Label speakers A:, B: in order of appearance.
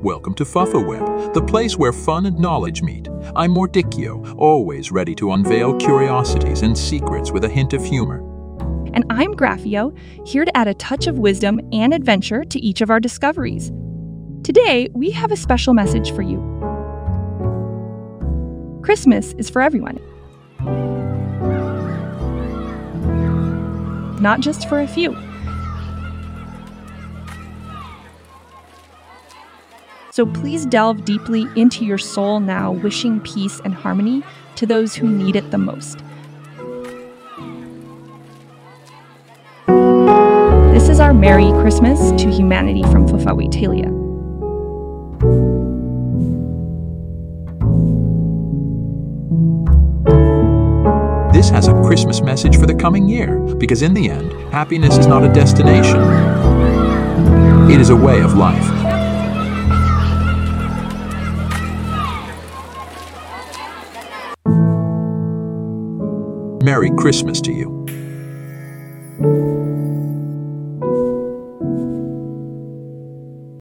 A: Welcome to FuffaWeb, the place where fun and knowledge meet. I'm Mordicchio, always ready to unveil curiosities and secrets with a hint of humor.
B: And I'm Graffio, here to add a touch of wisdom and adventure to each of our discoveries. Today, we have a special message for you. Christmas is for everyone, not just for a few. So please delve deeply into your soul now, wishing peace and harmony to those who need it the most. This is our Merry Christmas to humanity from FuffaWeb Italia.
A: This has a Christmas message for the coming year, because in the end, happiness is not a destination, it is a way of life. Merry Christmas to you.